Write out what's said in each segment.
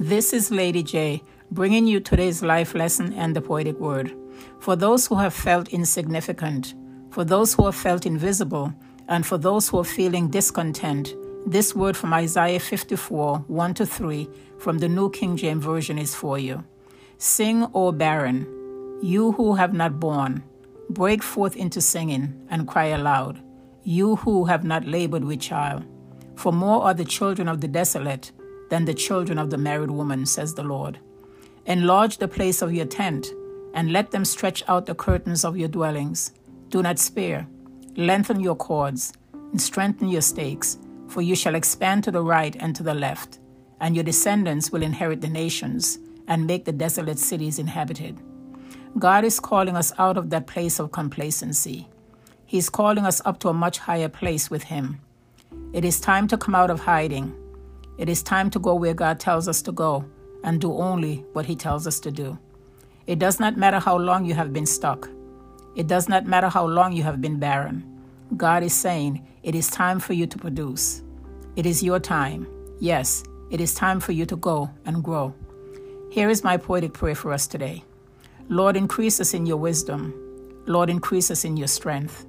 This is Lady J, bringing you today's life lesson and the poetic word. For those who have felt insignificant, for those who have felt invisible, and for those who are feeling discontent, this word from Isaiah 54 1 to 3 from the New King James Version is for you. Sing, O barren, you who have not borne, break forth into singing and cry aloud, you who have not labored with child. For more are the children of the desolate than the children of the married woman, says the Lord. Enlarge the place of your tent, and let them stretch out the curtains of your dwellings. Do not spare. Lengthen your cords, and strengthen your stakes, for you shall expand to the right and to the left, and your descendants will inherit the nations and make the desolate cities inhabited. God is calling us out of that place of complacency. He is calling us up to a much higher place with Him. It is time to come out of hiding it is time to go where God tells us to go and do only what He tells us to do. It does not matter how long you have been stuck. It does not matter how long you have been barren. God is saying it is time for you to produce. It is your time. Yes, it is time for you to go and grow. Here is my poetic prayer for us today. Lord, increase us in your wisdom. Lord, increase us in your strength.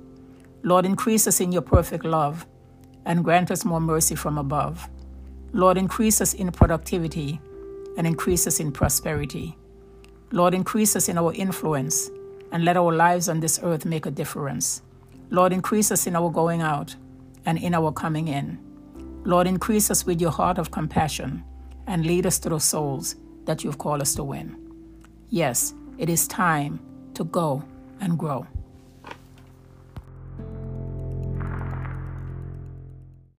Lord, increase us in your perfect love and grant us more mercy from above. Lord, increase us in productivity and increase us in prosperity. Lord, increase us in our influence and let our lives on this earth make a difference. Lord, increase us in our going out and in our coming in. Lord, increase us with your heart of compassion and lead us to the souls that you've called us to win. Yes, it is time to go and grow.